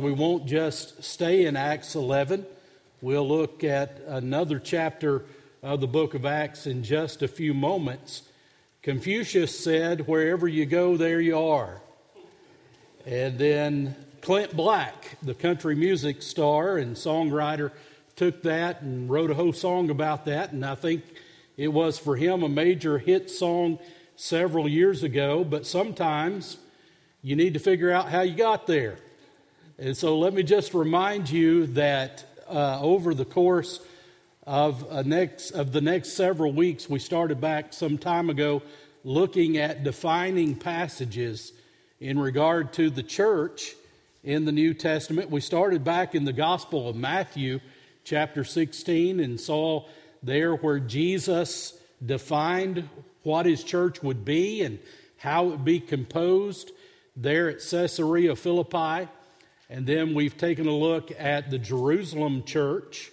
We won't just stay in Acts 11. We'll look at another chapter of the book of Acts in just a few moments. Confucius said, Wherever you go, there you are. And then Clint Black, the country music star and songwriter, took that and wrote a whole song about that. And I think it was for him a major hit song several years ago. But sometimes you need to figure out how you got there. And so let me just remind you that uh, over the course of, next, of the next several weeks, we started back some time ago looking at defining passages in regard to the church in the New Testament. We started back in the Gospel of Matthew, chapter 16, and saw there where Jesus defined what his church would be and how it would be composed there at Caesarea Philippi. And then we've taken a look at the Jerusalem church,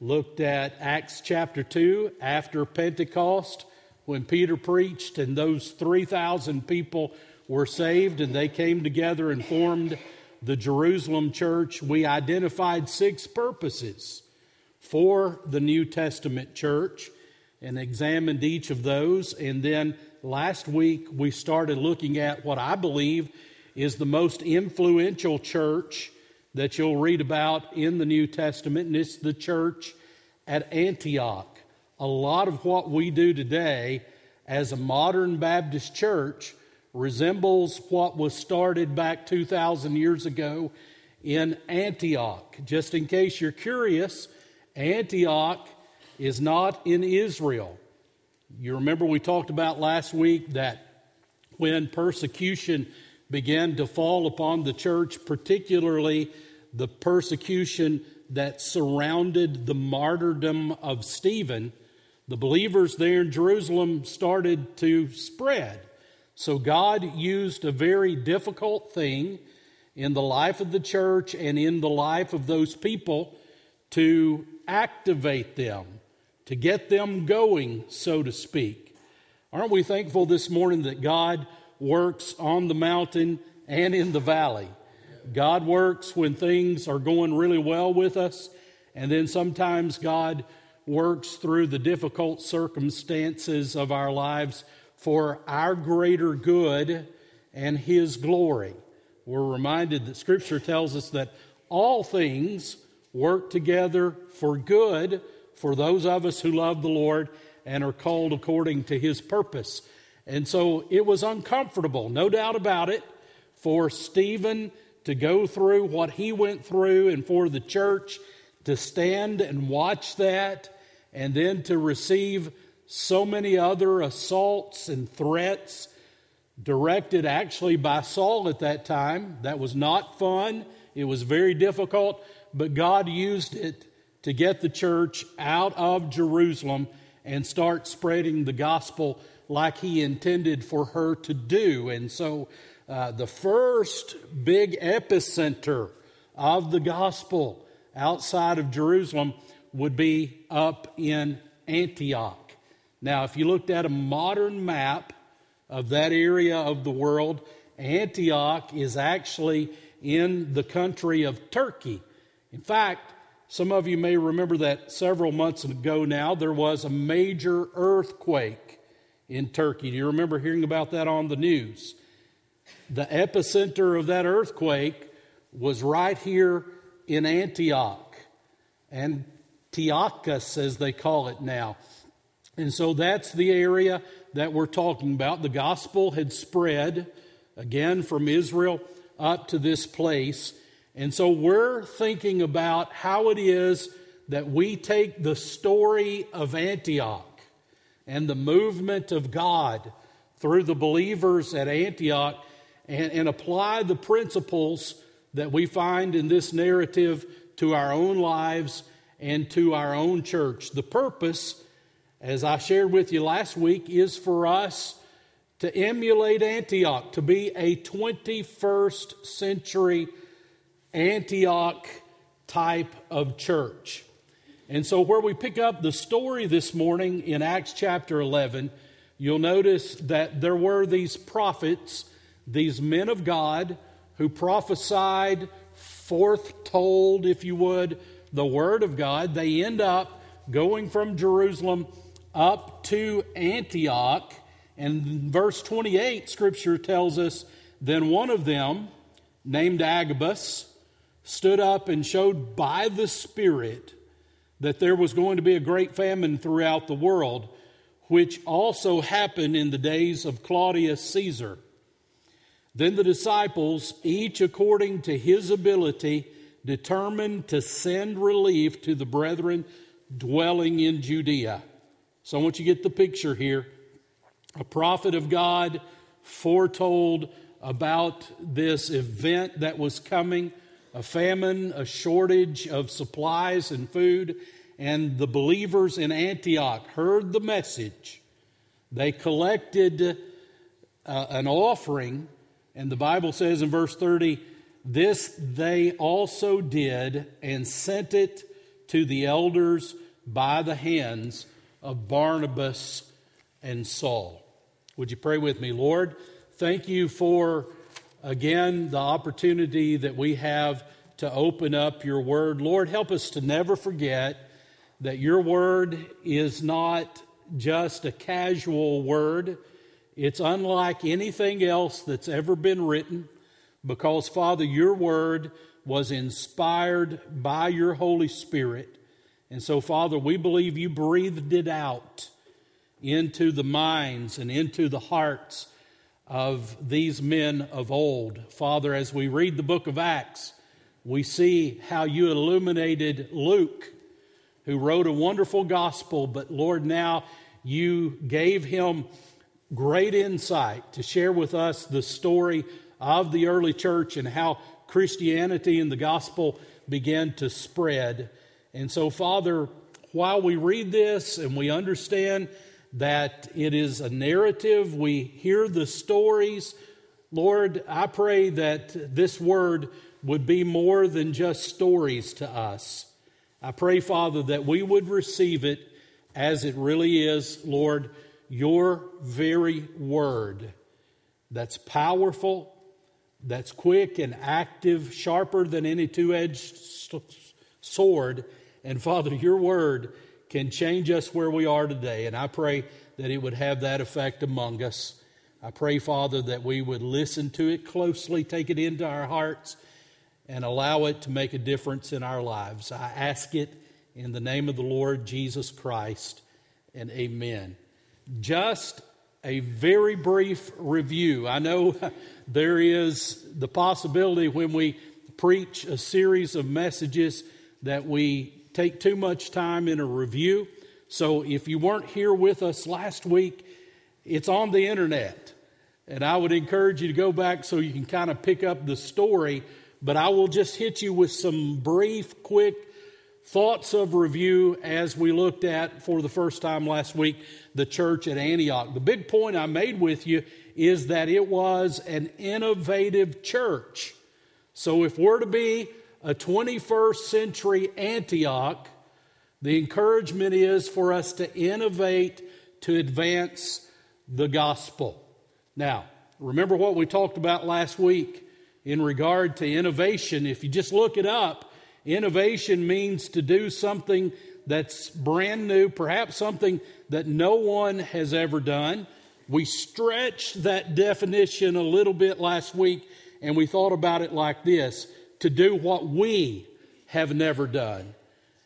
looked at Acts chapter 2 after Pentecost when Peter preached and those 3,000 people were saved and they came together and formed the Jerusalem church. We identified six purposes for the New Testament church and examined each of those. And then last week we started looking at what I believe is the most influential church that you'll read about in the New Testament, and it's the church at Antioch. A lot of what we do today as a modern Baptist church resembles what was started back 2,000 years ago in Antioch. Just in case you're curious, Antioch is not in Israel. You remember we talked about last week that when persecution began to fall upon the church, particularly the persecution that surrounded the martyrdom of Stephen, the believers there in Jerusalem started to spread. So God used a very difficult thing in the life of the church and in the life of those people to activate them, to get them going, so to speak. Aren't we thankful this morning that God works on the mountain and in the valley. God works when things are going really well with us, and then sometimes God works through the difficult circumstances of our lives for our greater good and His glory. We're reminded that Scripture tells us that all things work together for good for those of us who love the Lord and are called according to His purpose. And so it was uncomfortable, no doubt about it, for Stephen to go through what he went through and for the church to stand and watch that and then to receive so many other assaults and threats directed actually by Saul at that time. That was not fun. It was very difficult, but God used it to get the church out of Jerusalem and start spreading the gospel like he intended for her to do. And so uh, the first big epicenter of the gospel outside of Jerusalem would be up in Antioch. Now, if you looked at a modern map of that area of the world, Antioch is actually in the country of Turkey. In fact, some of you may remember that several months ago now, there was a major earthquake in Turkey. Do you remember hearing about that on the news? The epicenter of that earthquake was right here in Antioch, Antakya, as they call it now. And so that's the area that we're talking about. The gospel had spread again from Israel up to this place. And so we're thinking about how it is that we take the story of Antioch and the movement of God through the believers at Antioch and, and apply the principles that we find in this narrative to our own lives and to our own church. The purpose, as I shared with you last week, is for us to emulate Antioch, to be a 21st century Antioch type of church. And so, where we pick up the story this morning in Acts chapter 11, you'll notice that there were these prophets, these men of God, who prophesied foretold, if you would, the Word of God. They end up going from Jerusalem up to Antioch. And verse 28, Scripture tells us, then one of them, named Agabus, stood up and showed by the Spirit that there was going to be a great famine throughout the world, which also happened in the days of Claudius Caesar. Then the disciples, each according to his ability, determined to send relief to the brethren dwelling in Judea. So I want you to get the picture here. A prophet of God foretold about this event that was coming a famine, a shortage of supplies and food, and the believers in Antioch heard the message. They collected uh, an offering, and the Bible says in verse 30 this they also did and sent it to the elders by the hands of Barnabas and Saul. Would you pray with me, Lord? Thank you for, again, the opportunity that we have to open up your word. Lord, help us to never forget that your word is not just a casual word, it's unlike anything else that's ever been written because, Father, your word was inspired by your Holy Spirit. And so, Father, we believe you breathed it out into the minds and into the hearts of these men of old. Father, as we read the book of Acts, we see how you illuminated Luke, who wrote a wonderful gospel, but Lord, now you gave him great insight to share with us the story of the early church and how Christianity and the gospel began to spread. And so, Father, while we read this and we understand that it is a narrative, we hear the stories, Lord, I pray that this word would be more than just stories to us. I pray, Father, that we would receive it as it really is, Lord, your very word that's powerful, that's quick and active, sharper than any two edged sword. And Father, your word can change us where we are today. And I pray that it would have that effect among us. I pray, Father, that we would listen to it closely, take it into our hearts, and allow it to make a difference in our lives. I ask it in the name of the Lord Jesus Christ, and amen. Just a very brief review. I know there is the possibility when we preach a series of messages that we take too much time in a review. So if you weren't here with us last week, it's on the internet. And I would encourage you to go back so you can kind of pick up the story. But I will just hit you with some brief, quick thoughts of review as we looked at for the first time last week the church at Antioch. The big point I made with you is that it was an innovative church. So if we're to be a 21st century Antioch, the encouragement is for us to innovate to advance the gospel. Now, remember what we talked about last week in regard to innovation. If you just look it up, innovation means to do something that's brand new, perhaps something that no one has ever done. We stretched that definition a little bit last week and we thought about it like this to do what we have never done.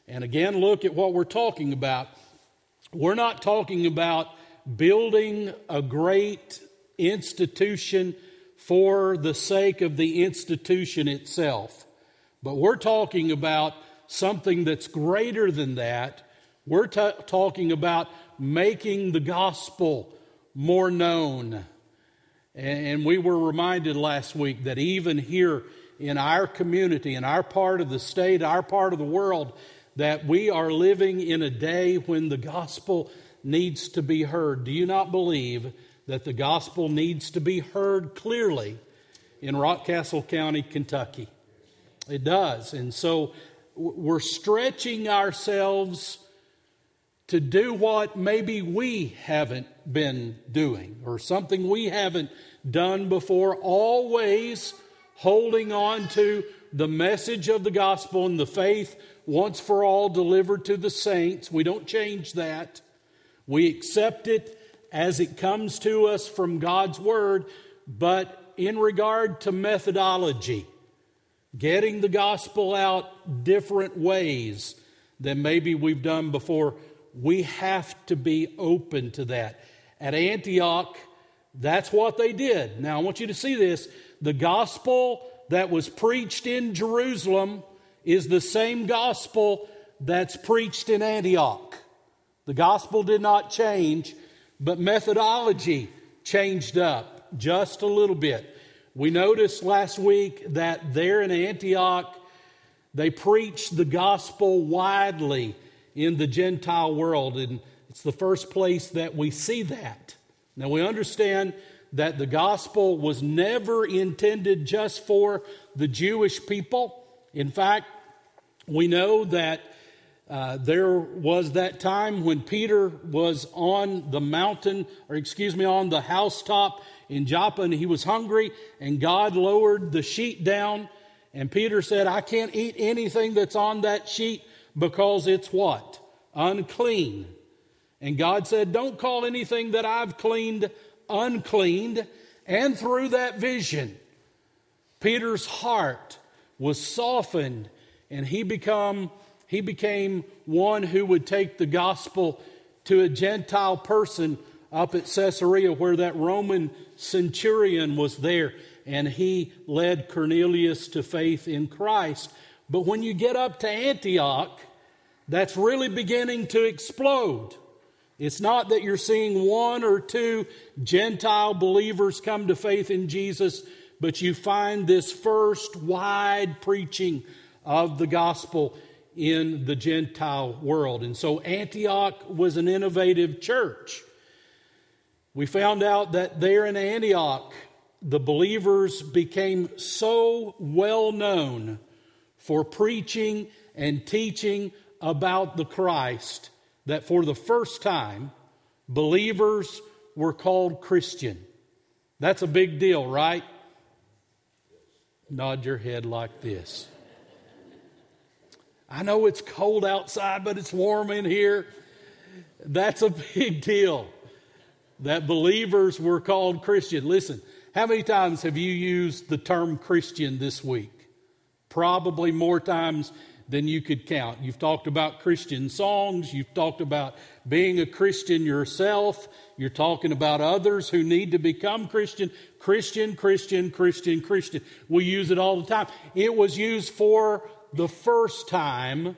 And again, look at what we're talking about. We're not talking about building a great institution for the sake of the institution itself, but we're talking about something that's greater than that. We're t- talking about making the gospel more known. And we were reminded last week that even here in our community, in our part of the state, our part of the world, that we are living in a day when the gospel needs to be heard. Do you not believe that the gospel needs to be heard clearly in Rockcastle County, Kentucky? It does. And so we're stretching ourselves to do what maybe we haven't been doing or something we haven't done before, always holding on to the message of the gospel and the faith once for all delivered to the saints. We don't change that. We accept it as it comes to us from God's word, but in regard to methodology, getting the gospel out different ways than maybe we've done before, we have to be open to that. At Antioch, that's what they did. Now, I want you to see this. The gospel that was preached in Jerusalem is the same gospel that's preached in Antioch. The gospel did not change, but methodology changed up just a little bit. We noticed last week that there in Antioch, they preached the gospel widely in the Gentile world, and it's the first place that we see that. Now, we understand that the gospel was never intended just for the Jewish people. In fact, we know that uh, there was that time when Peter was on the mountain, or excuse me, on the housetop in Joppa, and he was hungry, and God lowered the sheet down, and Peter said, I can't eat anything that's on that sheet because it's what? Unclean. And God said, Don't call anything that I've cleaned uncleaned. And through that vision, Peter's heart was softened and he become he became one who would take the gospel to a Gentile person up at Caesarea where that Roman centurion was there and he led Cornelius to faith in Christ. But when you get up to Antioch, that's really beginning to explode. It's not that you're seeing one or two Gentile believers come to faith in Jesus, but you find this first wide preaching of the gospel in the Gentile world. And so Antioch was an innovative church. We found out that there in Antioch, the believers became so well known for preaching and teaching about the Christ that for the first time, believers were called Christian. That's a big deal, right? Nod your head like this. I know it's cold outside, but it's warm in here. That's a big deal that believers were called Christian. Listen, how many times have you used the term Christian this week? Probably more times than you could count. You've talked about Christian songs, you've talked about being a Christian yourself, you're talking about others who need to become Christian. Christian, Christian, Christian, Christian. We use it all the time. It was used for the first time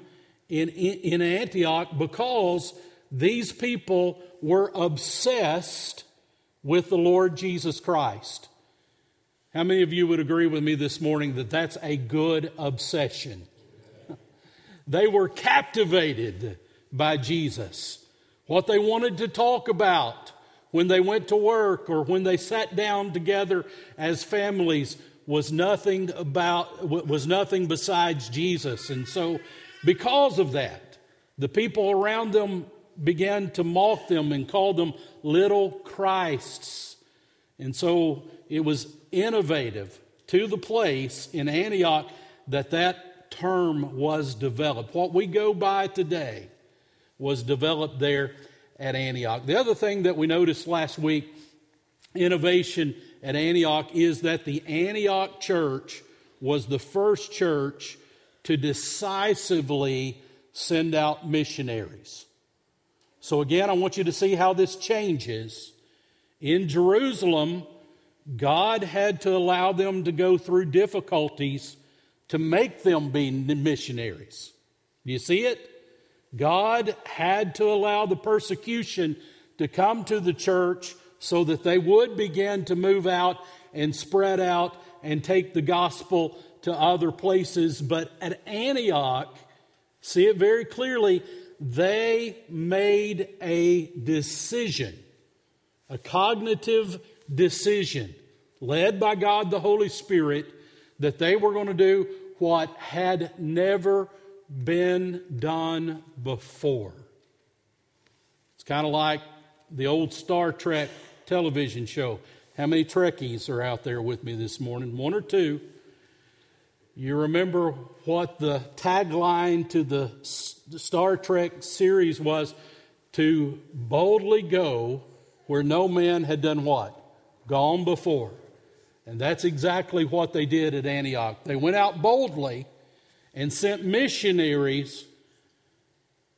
in, in, in Antioch because these people were obsessed with the Lord Jesus Christ. How many of you would agree with me this morning that that's a good obsession? They were captivated by Jesus. What they wanted to talk about when they went to work or when they sat down together as families was nothing about was nothing besides Jesus. And so because of that, the people around them began to mock them and call them little Christs. And so it was innovative to the place in Antioch that that term was developed. What we go by today was developed there at Antioch. The other thing that we noticed last week, innovation at Antioch, is that the Antioch church was the first church to decisively send out missionaries. So, again, I want you to see how this changes. In Jerusalem, God had to allow them to go through difficulties to make them be missionaries. Do you see it? God had to allow the persecution to come to the church so that they would begin to move out and spread out and take the gospel to other places. But at Antioch, see it very clearly, they made a decision, a cognitive decision, led by God the Holy Spirit, that they were going to do what had never been done before. It's kind of like the old Star Trek television show. How many Trekkies are out there with me this morning? One or two. You remember what the tagline to the Star Trek series was to boldly go where no man had done what? Gone before. And that's exactly what they did at Antioch. They went out boldly and sent missionaries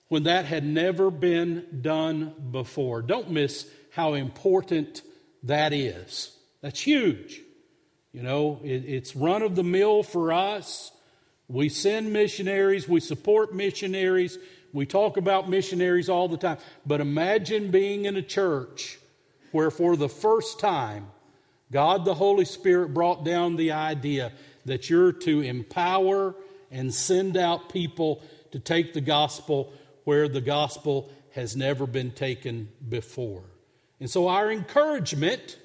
when that had never been done before. Don't miss how important that is. That's huge. You know, it, it's run of the mill for us. We send missionaries, we support missionaries, we talk about missionaries all the time. But imagine being in a church where, for the first time, God the Holy Spirit brought down the idea that you're to empower and send out people to take the gospel where the gospel has never been taken before. And so, our encouragement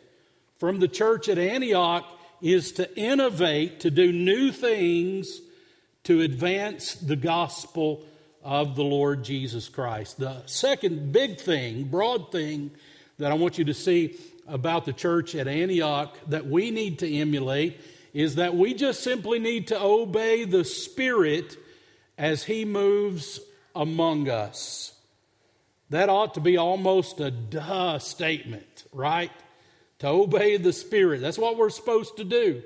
from the church at Antioch is to innovate, to do new things to advance the gospel of the Lord Jesus Christ. The second big thing, broad thing, that I want you to see about the church at Antioch that we need to emulate is that we just simply need to obey the Spirit as He moves among us. That ought to be almost a duh statement, right? To obey the Spirit. That's what we're supposed to do.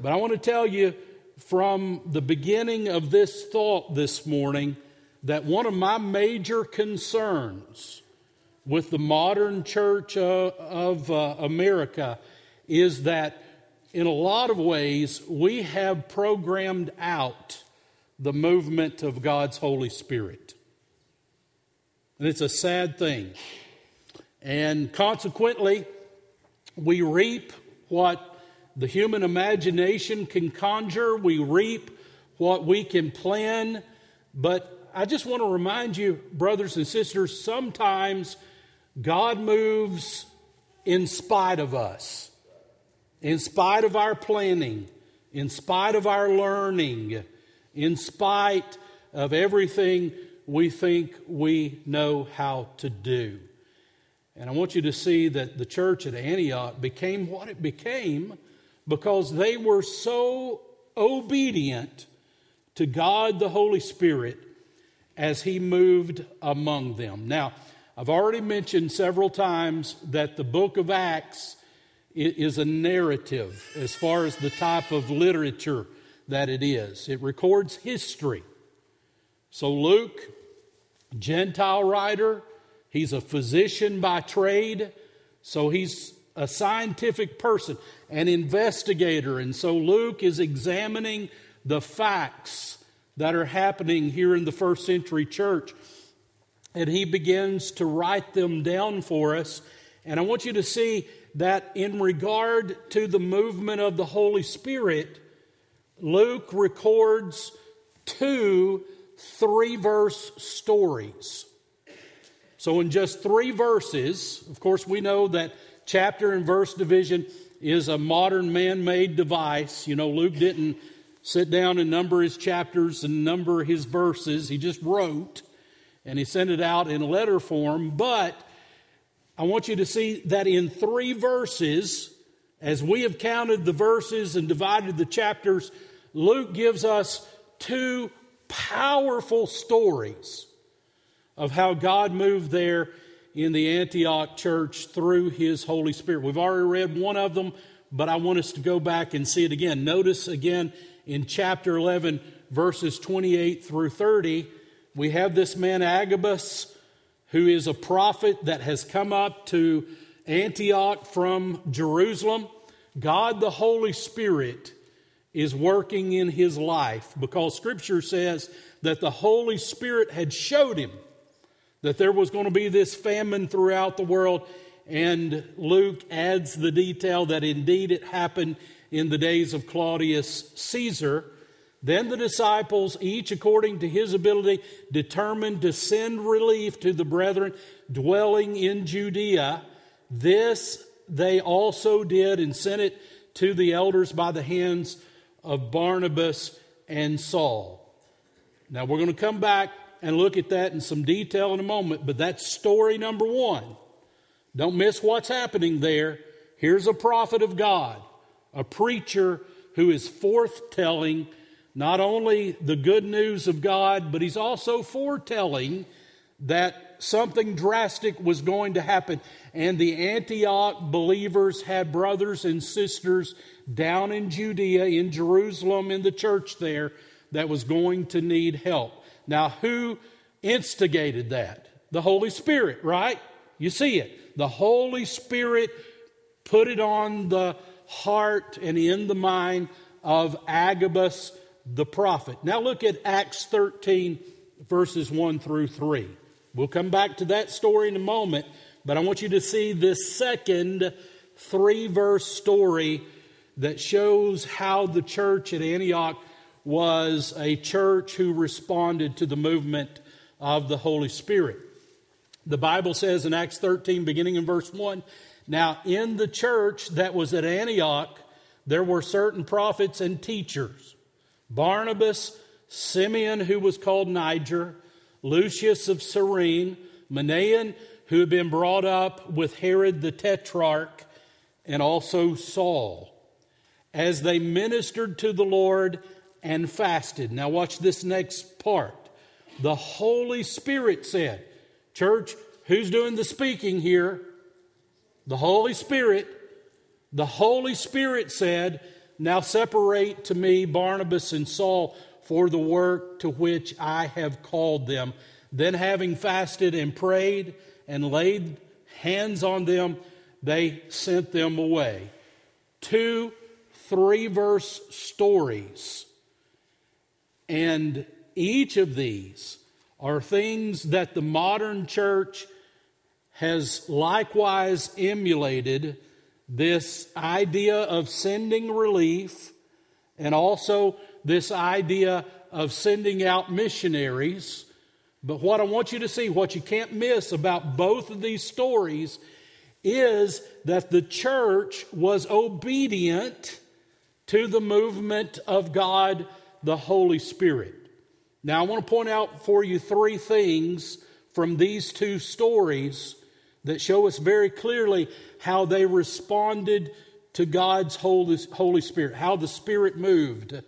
But I want to tell you from the beginning of this thought this morning that one of my major concerns with the modern church uh, of uh, America is that in a lot of ways we have programmed out the movement of God's Holy Spirit. And it's a sad thing. And consequently, we reap what the human imagination can conjure, we reap what we can plan. But I just want to remind you, brothers and sisters, sometimes God moves in spite of us, in spite of our planning, in spite of our learning, in spite of everything we think we know how to do. And I want you to see that the church at Antioch became what it became because they were so obedient to God the Holy Spirit as He moved among them. Now, I've already mentioned several times that the book of Acts is a narrative as far as the type of literature that it is. It records history. So, Luke, Gentile writer, he's a physician by trade, so he's a scientific person, an investigator. And so Luke is examining the facts that are happening here in the first century church. And he begins to write them down for us. And I want you to see that in regard to the movement of the Holy Spirit, Luke records two three verse stories. So, in just three verses, of course, we know that chapter and verse division is a modern man made device. You know, Luke didn't sit down and number his chapters and number his verses, he just wrote and he sent it out in letter form. But I want you to see that in three verses, as we have counted the verses and divided the chapters, Luke gives us two powerful stories of how God moved there in the Antioch church through his Holy Spirit. We've already read one of them, but I want us to go back and see it again. Notice again in chapter 11, verses 28 through 30, we have this man Agabus, who is a prophet that has come up to Antioch from Jerusalem. God the Holy Spirit is working in his life because Scripture says that the Holy Spirit had showed him that there was going to be this famine throughout the world. And Luke adds the detail that indeed it happened in the days of Claudius Caesar. Then the disciples, each according to his ability, determined to send relief to the brethren dwelling in Judea. This they also did and sent it to the elders by the hands of Barnabas and Saul. Now we're going to come back and look at that in some detail in a moment, but that's story number one. Don't miss what's happening there. Here's a prophet of God, a preacher who is forthtelling not only the good news of God, but he's also foretelling that something drastic was going to happen. And the Antioch believers had brothers and sisters down in Judea, in Jerusalem, in the church there, that was going to need help. Now, who instigated that? The Holy Spirit, right? You see it. The Holy Spirit put it on the heart and in the mind of Agabus the prophet. Now look at Acts 13, verses 1 through 3. We'll come back to that story in a moment, but I want you to see this second three verse story that shows how the church at Antioch was a church who responded to the movement of the Holy Spirit. The Bible says in Acts 13, beginning in verse 1 Now, in the church that was at Antioch, there were certain prophets and teachers Barnabas, Simeon, who was called Niger, Lucius of Cyrene, Manaen, who had been brought up with Herod the Tetrarch, and also Saul, as they ministered to the Lord and fasted. Now, watch this next part. The Holy Spirit said, Church, who's doing the speaking here? The Holy Spirit. The Holy Spirit said, Now separate to me Barnabas and Saul for the work to which I have called them. Then, having fasted and prayed and laid hands on them, they sent them away. Two three verse stories. And each of these are things that the modern church has likewise emulated this idea of sending relief and also this idea of sending out missionaries. But what I want you to see, what you can't miss about both of these stories, is that the church was obedient to the movement of God, the Holy Spirit. Now, I want to point out for you three things from these two stories that show us very clearly how they responded to God's Holy, Holy Spirit, how the Spirit moved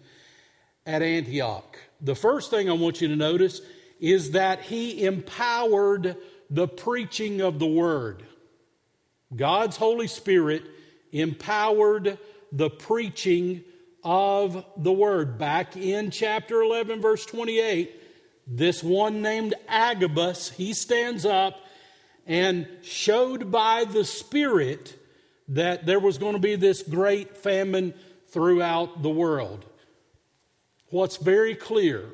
at Antioch. The first thing I want you to notice is that He empowered the preaching of the Word. God's Holy Spirit empowered the preaching of the word. Back in chapter 11, verse 28, this one named Agabus, he stands up and showed by the Spirit that there was going to be this great famine throughout the world. What's very clear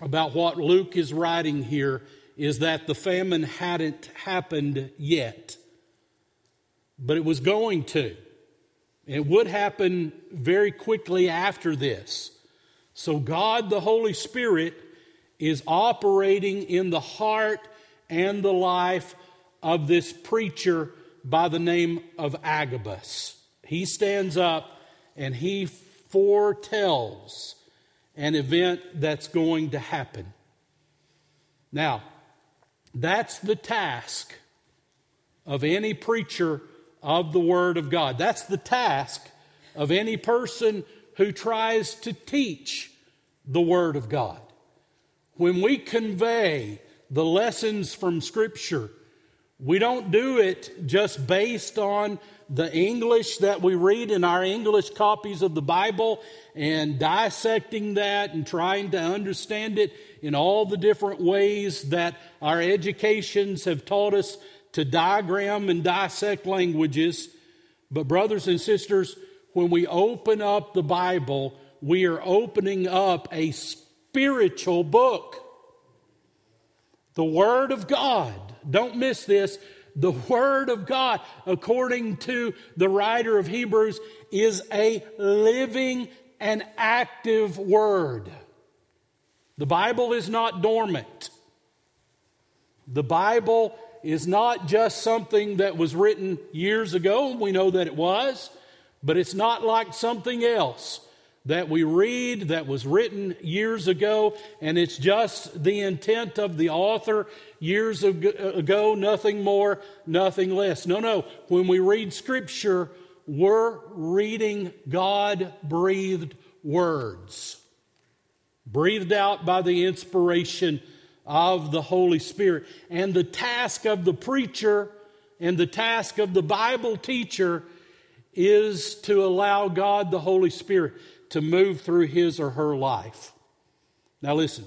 about what Luke is writing here is that the famine hadn't happened yet, but it was going to. It would happen very quickly after this. So, God the Holy Spirit is operating in the heart and the life of this preacher by the name of Agabus. He stands up and he foretells an event that's going to happen. Now, that's the task of any preacher of the Word of God. That's the task of any person who tries to teach the Word of God. When we convey the lessons from Scripture, we don't do it just based on the English that we read in our English copies of the Bible and dissecting that and trying to understand it in all the different ways that our educations have taught us to diagram and dissect languages. But, brothers and sisters, when we open up the Bible, we are opening up a spiritual book. The Word of God, don't miss this. The Word of God, according to the writer of Hebrews, is a living and active Word. The Bible is not dormant. The Bible is not just something that was written years ago. We know that it was, but it's not like something else that we read that was written years ago, and it's just the intent of the author years ago, nothing more, nothing less. No, no. When we read Scripture, we're reading God breathed words, breathed out by the inspiration of the Holy Spirit. And the task of the preacher and the task of the Bible teacher is to allow God, the Holy Spirit, to move through his or her life. Now, listen,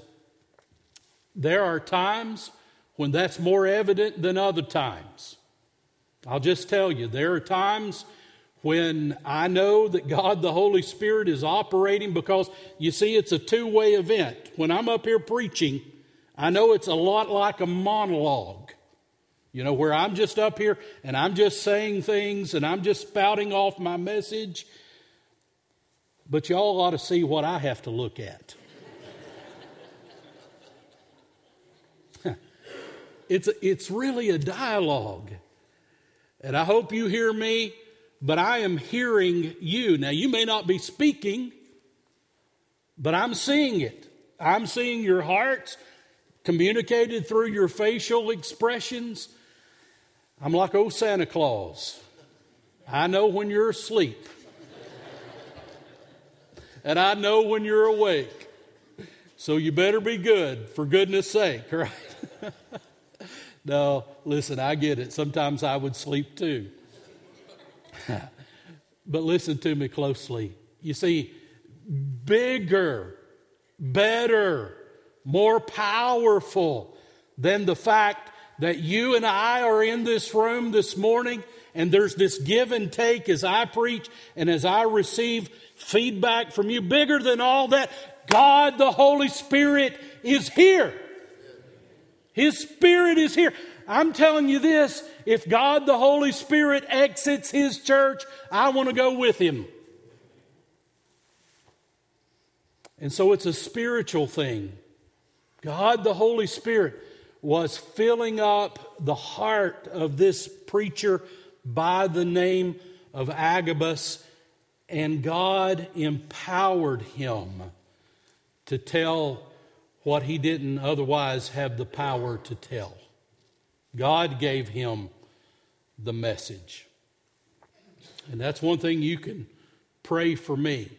there are times when that's more evident than other times. I'll just tell you, there are times when I know that God the Holy Spirit is operating because you see, it's a two way event. When I'm up here preaching, I know it's a lot like a monologue, you know, where I'm just up here and I'm just saying things and I'm just spouting off my message. But y'all ought to see what I have to look at. it's, it's really a dialogue. And I hope you hear me, but I am hearing you. Now, you may not be speaking, but I'm seeing it. I'm seeing your hearts communicated through your facial expressions. I'm like old Santa Claus. I know when you're asleep, and I know when you're awake. So you better be good, for goodness sake, right? no, listen, I get it. Sometimes I would sleep too. but listen to me closely. You see, bigger, better, more powerful than the fact that you and I are in this room this morning and there's this give and take as I preach and as I receive feedback from you. Bigger than all that, God the Holy Spirit is here. His Spirit is here. I'm telling you this if God the Holy Spirit exits His church, I want to go with Him. And so it's a spiritual thing. God the Holy Spirit was filling up the heart of this preacher by the name of Agabus, and God empowered him to tell what he didn't otherwise have the power to tell. God gave him the message. And that's one thing you can pray for me.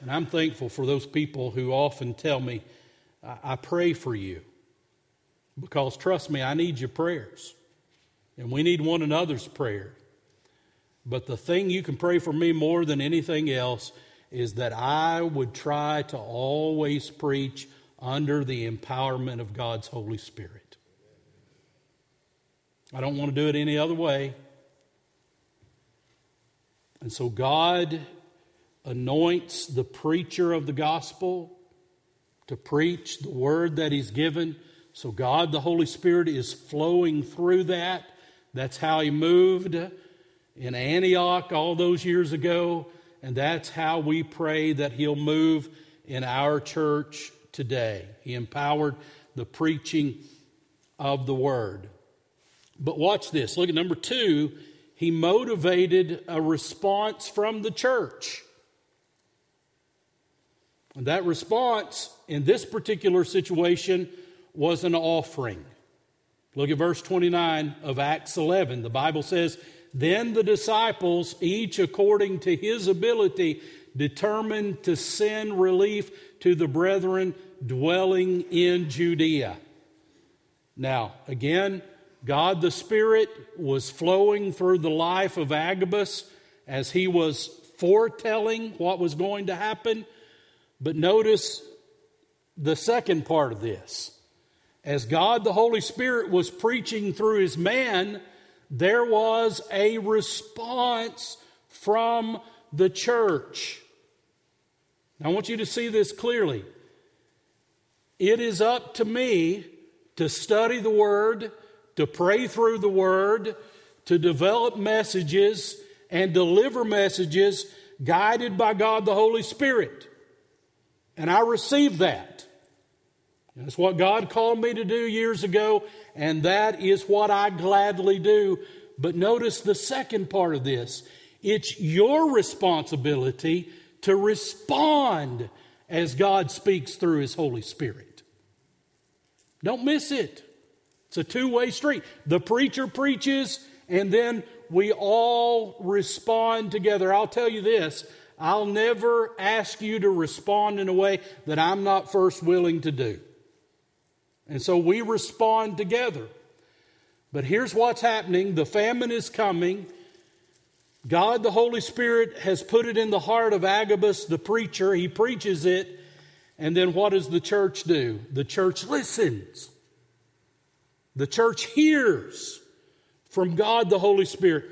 And I'm thankful for those people who often tell me, I, pray for you. Because trust me, I need your prayers. And we need one another's prayer. But the thing you can pray for me more than anything else is that I would try to always preach under the empowerment of God's Holy Spirit. I don't want to do it any other way. And so God anoints the preacher of the gospel to preach the word that He's given. So, God, the Holy Spirit, is flowing through that. That's how He moved in Antioch all those years ago. And that's how we pray that He'll move in our church today. He empowered the preaching of the word. But watch this. Look at number two. He motivated a response from the church. That response in this particular situation was an offering. Look at verse 29 of Acts 11. The Bible says, Then the disciples, each according to his ability, determined to send relief to the brethren dwelling in Judea. Now, again, God the Spirit was flowing through the life of Agabus as he was foretelling what was going to happen. But notice the second part of this. As God the Holy Spirit was preaching through his man, there was a response from the church. I want you to see this clearly. It is up to me to study the Word, to pray through the Word, to develop messages and deliver messages guided by God the Holy Spirit. And I received that. That's what God called me to do years ago, and that is what I gladly do. But notice the second part of this it's your responsibility to respond as God speaks through His Holy Spirit. Don't miss it. It's a two way street. The preacher preaches, and then we all respond together. I'll tell you this I'll never ask you to respond in a way that I'm not first willing to do. And so we respond together. But here's what's happening the famine is coming. God, the Holy Spirit, has put it in the heart of Agabus, the preacher. He preaches it. And then what does the church do? The church listens. The church hears from God, the Holy Spirit.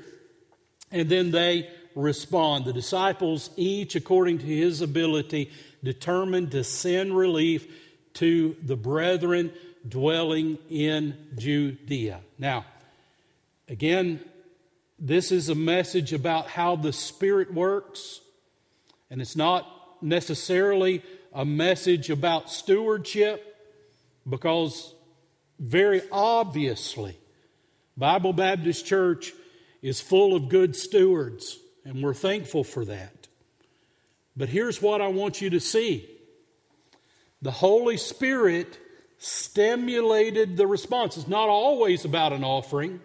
And then they respond. The disciples, each according to his ability, determined to send relief to the brethren dwelling in Judea. Now, again, this is a message about how the Spirit works, and it's not necessarily a message about stewardship because very obviously Bible Baptist Church is full of good stewards and we're thankful for that. But here's what I want you to see the Holy Spirit stimulated the response. It's not always about an offering,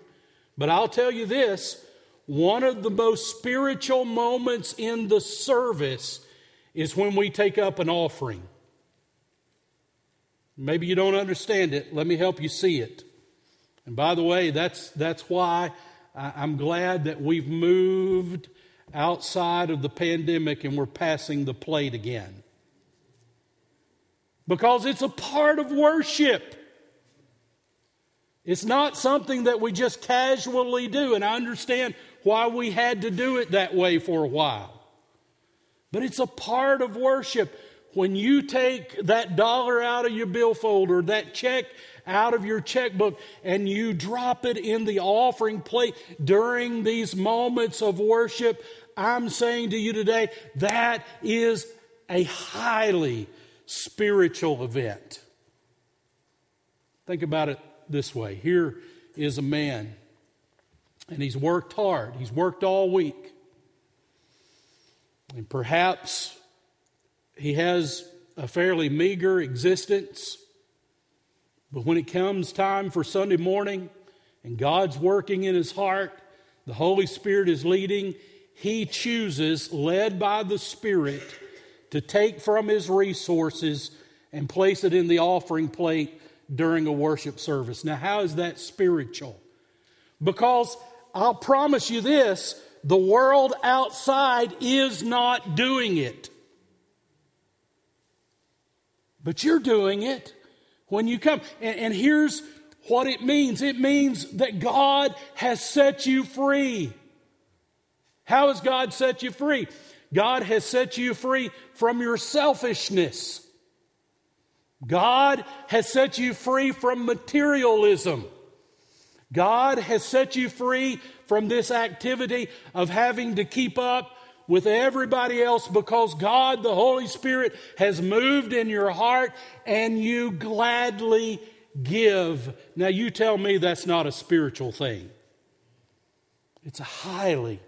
but I'll tell you this one of the most spiritual moments in the service is when we take up an offering. Maybe you don't understand it. Let me help you see it. And by the way, that's, that's why I'm glad that we've moved outside of the pandemic and we're passing the plate again. Because it's a part of worship. It's not something that we just casually do, and I understand why we had to do it that way for a while. But it's a part of worship. When you take that dollar out of your billfold or that check out of your checkbook and you drop it in the offering plate during these moments of worship, I'm saying to you today that is a highly spiritual event. Think about it this way here is a man, and he's worked hard, he's worked all week. And perhaps he has a fairly meager existence. But when it comes time for Sunday morning and God's working in his heart, the Holy Spirit is leading, he chooses, led by the Spirit, to take from his resources and place it in the offering plate during a worship service. Now, how is that spiritual? Because I'll promise you this the world outside is not doing it. But you're doing it when you come. And, and here's what it means it means that God has set you free. How has God set you free? God has set you free from your selfishness. God has set you free from materialism. God has set you free from this activity of having to keep up with everybody else because God, the Holy Spirit, has moved in your heart and you gladly give. Now, you tell me that's not a spiritual thing. It's a highly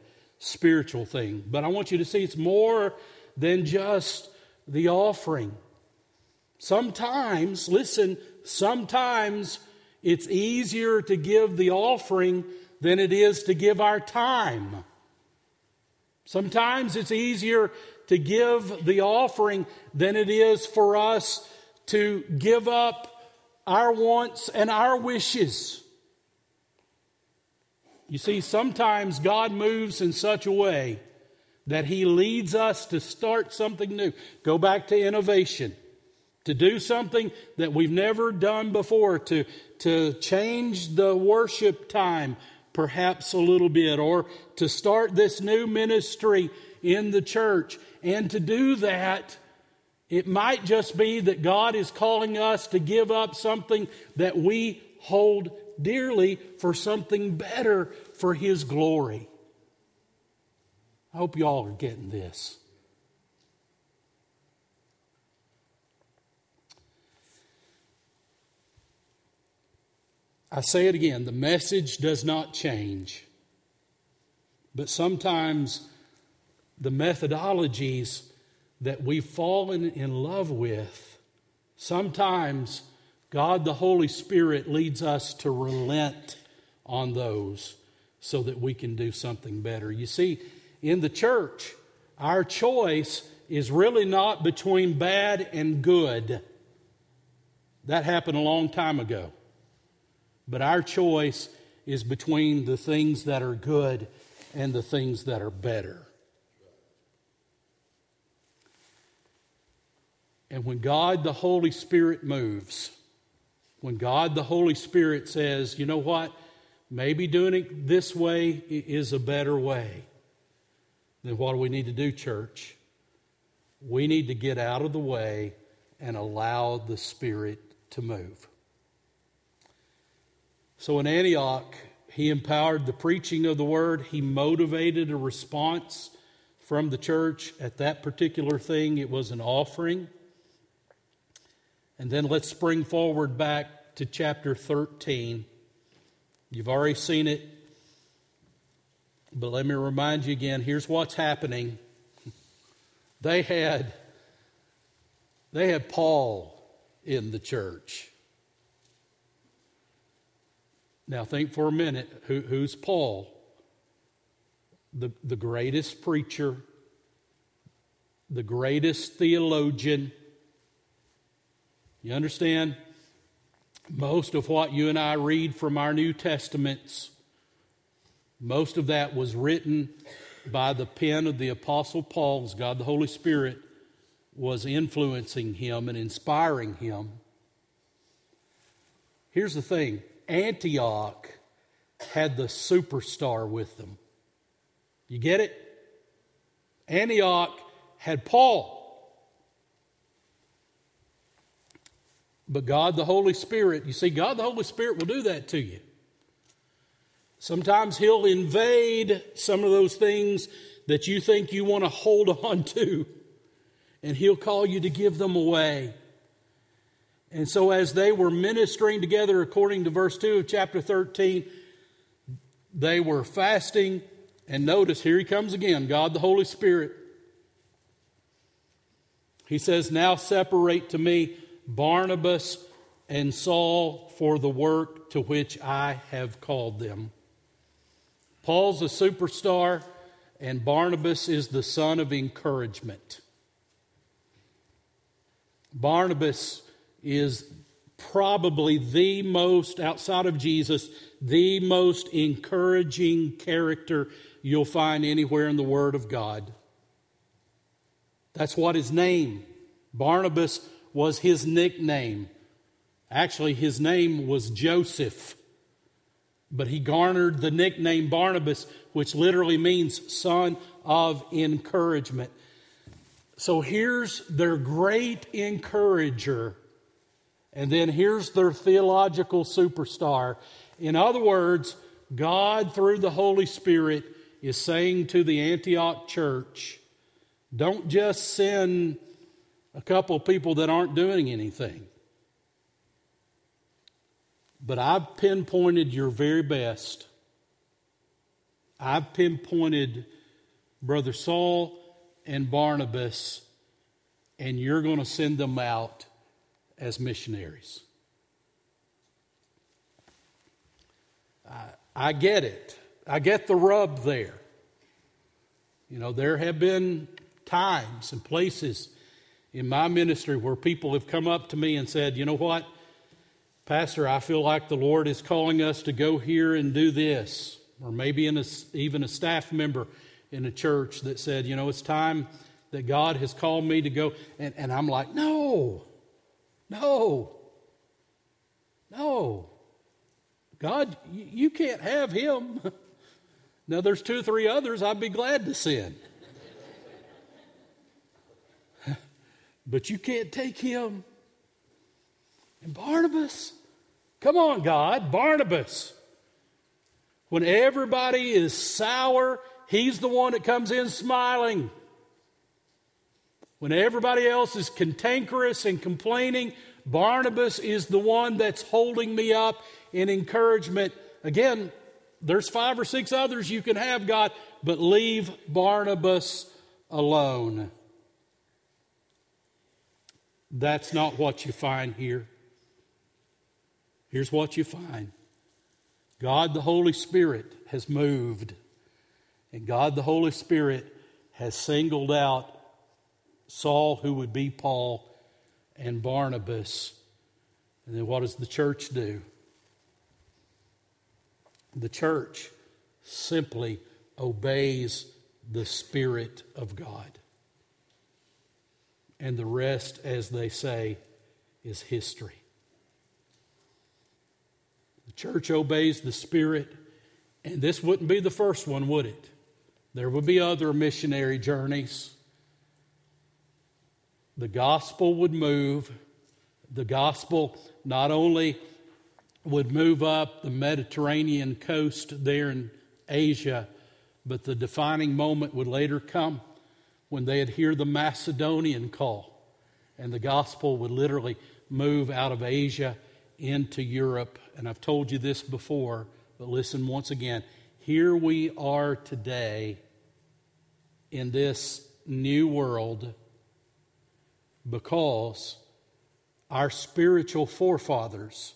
spiritual thing. But I want you to see it's more than just the offering. Sometimes, listen, sometimes it's easier to give the offering than it is to give our time. Sometimes it's easier to give the offering than it is for us to give up our wants and our wishes. You see, sometimes God moves in such a way that He leads us to start something new. Go back to innovation, to do something that we've never done before, to, to change the worship time perhaps a little bit, or to start this new ministry in the church. And to do that, it might just be that God is calling us to give up something that we hold dearly for something better for His glory. I hope you all are getting this. I say it again the message does not change, but sometimes the methodologies that we've fallen in love with, sometimes God the Holy Spirit leads us to relent on those. so that we can do something better. You see, in the church, our choice is really not between bad and good. That happened a long time ago. But our choice is between the things that are good and the things that are better. And when God the Holy Spirit moves, when God the Holy Spirit says, you know what, maybe doing it this way is a better way, then what do we need to do, church? We need to get out of the way and allow the Spirit to move. So in Antioch, he empowered the preaching of the word, he motivated a response from the church at that particular thing. It was an offering. And then let's spring forward back to chapter 13. You've already seen it, but let me remind you again here's what's happening. They had they had Paul in the church. Now think for a minute who, who's Paul? The, the greatest preacher, the greatest theologian, you understand? Most of what you and I read from our New Testaments, most of that was written by the pen of the Apostle Paul, as God the Holy Spirit was influencing him and inspiring him. Here's the thing Antioch had the superstar with them. You get it? Antioch had Paul. But God the Holy Spirit, you see, God the Holy Spirit will do that to you. Sometimes He'll invade some of those things that you think you want to hold on to, and He'll call you to give them away. And so, as they were ministering together, according to verse 2 of chapter 13, they were fasting. And notice, here he comes again God the Holy Spirit. He says, Now separate to me Barnabas and Saul for the work to which I have called them. Paul's a superstar, and Barnabas is the son of encouragement. Barnabas is probably the most, outside of Jesus, the most encouraging character you'll find anywhere in the Word of God. That's what his name. Barnabas was his nickname. Actually, his name was Joseph, but he garnered the nickname Barnabas, which literally means son of encouragement. So here's their great encourager, and then here's their theological superstar. In other words, God, through the Holy Spirit, is saying to the Antioch church, don't just send a couple of people that aren't doing anything. But I've pinpointed your very best. I've pinpointed Brother Saul and Barnabas, and you're going to send them out as missionaries. I, I get it. I get the rub there. You know, there have been times and places in my ministry where people have come up to me and said, you know what, Pastor, I feel like the Lord is calling us to go here and do this. Or maybe a, even a staff member in a church that said, you know, it's time that God has called me to go. And, and I'm like, no, no, no. God, you, you can't have him. now, there's two or three others I'd be glad to send. But you can't take him. And Barnabas, come on, God, Barnabas. When everybody is sour, he's the one that comes in smiling. When everybody else is cantankerous and complaining, Barnabas is the one that's holding me up in encouragement. Again, there's five or six others you can have, God, but leave Barnabas alone. That's not what you find here. Here's what you find God the Holy Spirit has moved, and God the Holy Spirit has singled out Saul, who would be Paul, and Barnabas. And then what does the church do? The church simply obeys the Spirit of God. And the rest, as they say, is history. The church obeys the Spirit, and this wouldn't be the first one, would it? There would be other missionary journeys. The gospel would move. The gospel not only would move up the Mediterranean coast there in Asia, but the defining moment would later come when they'd hear the Macedonian call, and the gospel would literally move out of Asia into Europe. And I've told you this before, but listen once again. Here we are today in this new world because our spiritual forefathers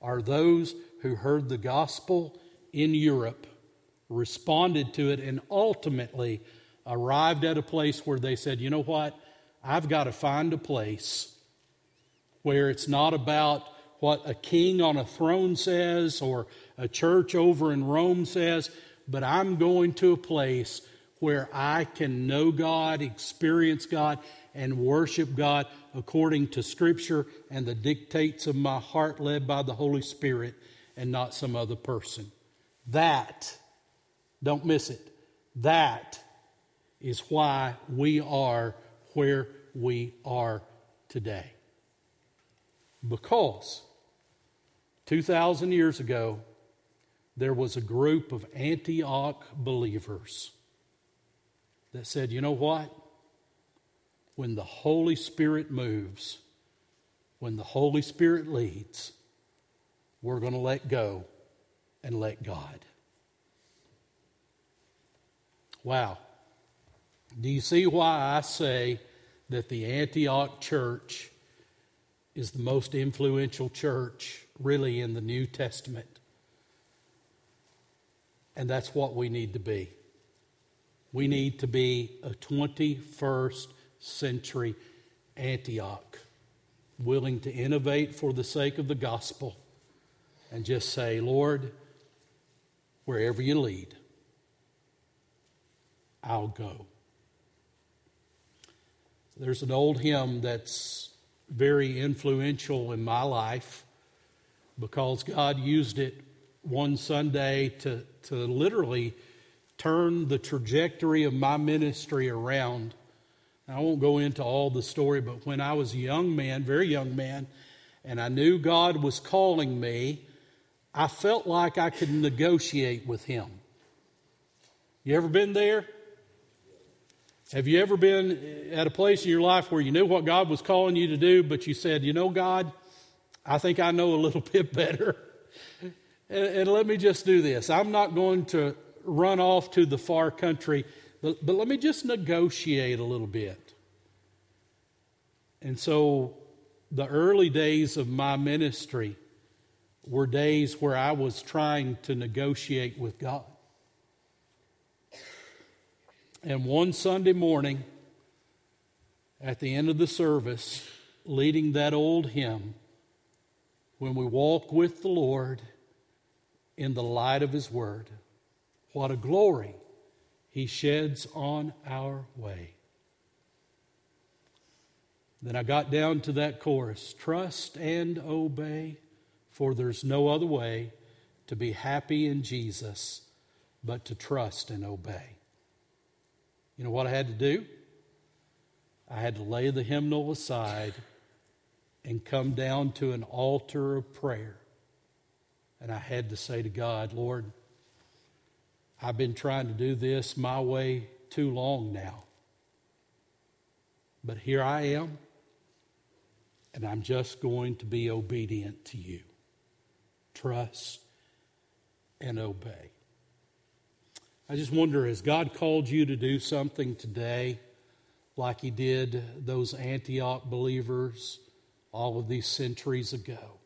are those who heard the gospel in Europe, responded to it, and ultimately arrived at a place where they said, you know what? I've got to find a place where it's not about what a king on a throne says or a church over in Rome says, but I'm going to a place where I can know God, experience God, and worship God according to Scripture and the dictates of my heart led by the Holy Spirit and not some other person. That, don't miss it, that is why we are where we are today. Because 2,000 years ago, there was a group of Antioch believers that said, you know what? When the Holy Spirit moves, when the Holy Spirit leads, we're going to let go and let God. Wow. Do you see why I say that the Antioch church is the most influential church really in the New Testament? And that's what we need to be. We need to be a 21st century Antioch, willing to innovate for the sake of the gospel and just say, Lord, wherever you lead, I'll go. There's an old hymn that's very influential in my life because God used it one Sunday to, to literally turn the trajectory of my ministry around. I won't go into all the story, but when I was a young man, very young man, and I knew God was calling me, I felt like I could negotiate with Him. You ever been there? Have you ever been at a place in your life where you knew what God was calling you to do, but you said, you know, God, I think I know a little bit better. and, and, let me just do this. I'm not going to run off to the far country, but, but let me just negotiate a little bit. And so the early days of my ministry were days where I was trying to negotiate with God. And one Sunday morning, at the end of the service, leading that old hymn, when we walk with the Lord in the light of His Word, what a glory He sheds on our way. Then I got down to that chorus trust and obey, for there's no other way to be happy in Jesus but to trust and obey. You know what I had to do? I had to lay the hymnal aside and come down to an altar of prayer. And I had to say to God, Lord, I've been trying to do this my way too long now. But here I am, and I'm just going to be obedient to you. Trust and obey. I just wonder has God called you to do something today like He did those Antioch believers all of these centuries ago?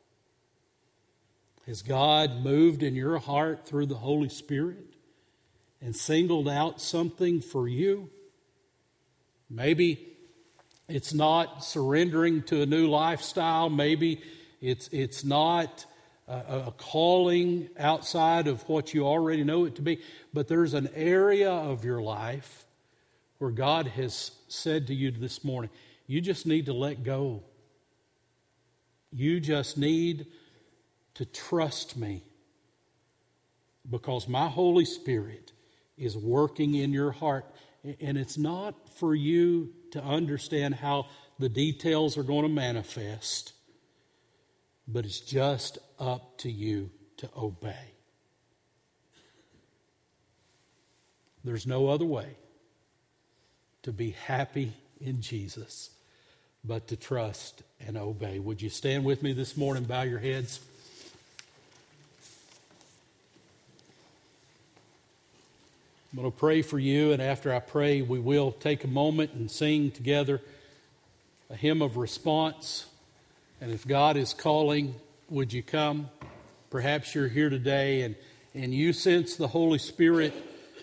Has God moved in your heart through the Holy Spirit and singled out something for you? Maybe it's not surrendering to a new lifestyle. Maybe it's, it's not a, a, calling outside of what you already know it to be. But there's an area of your life where God has said to you this morning, you just need to let go. You just need to trust me because my Holy Spirit is working in your heart. And it's not for you to understand how the details are going to manifest, but it's just up to you to obey. There's no other way to be happy in Jesus but to trust and obey. Would you stand with me this morning? Bow your heads. I'm going to pray for you, and after I pray, we will take a moment and sing together a hymn of response. And if God is calling, would you come? Perhaps you're here today and, and you sense the Holy Spirit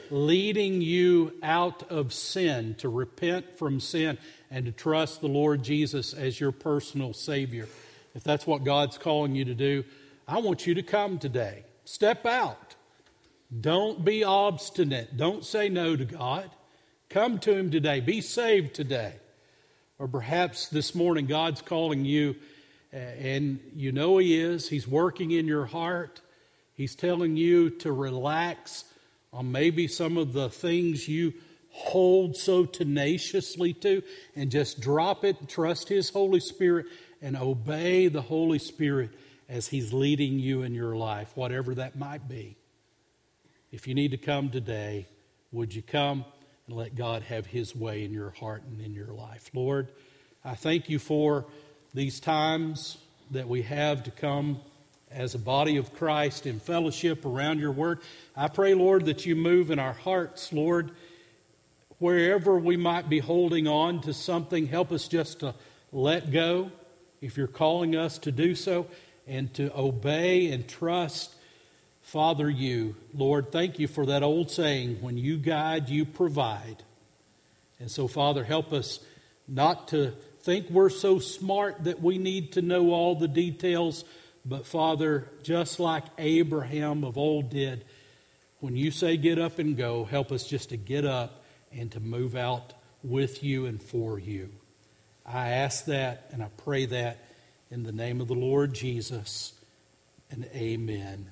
leading you out of sin, to repent from sin, and to trust the Lord Jesus as your personal Savior. If that's what God's calling you to do, I want you to come today. Step out. Don't be obstinate. Don't say no to God. Come to Him today. Be saved today. Or perhaps this morning God's calling you and you know He is. He's working in your heart. He's telling you to relax on maybe some of the things you hold so tenaciously to and just drop it, trust His Holy Spirit, and obey the Holy Spirit as He's leading you in your life, whatever that might be. If you need to come today, would you come and let God have His way in your heart and in your life? Lord, I thank you for these times that we have to come as a body of Christ in fellowship around your word. I pray, Lord, that you move in our hearts, Lord, wherever we might be holding on to something, help us just to let go if you're calling us to do so and to obey and trust Father, you. Lord, thank you for that old saying when you guide, you provide. And so, Father, help us not to think we're so smart that we need to know all the details, but Father, just like Abraham of old did, when you say get up and go, help us just to get up and to move out with you and for you. I ask that and I pray that in the name of the Lord Jesus, and amen.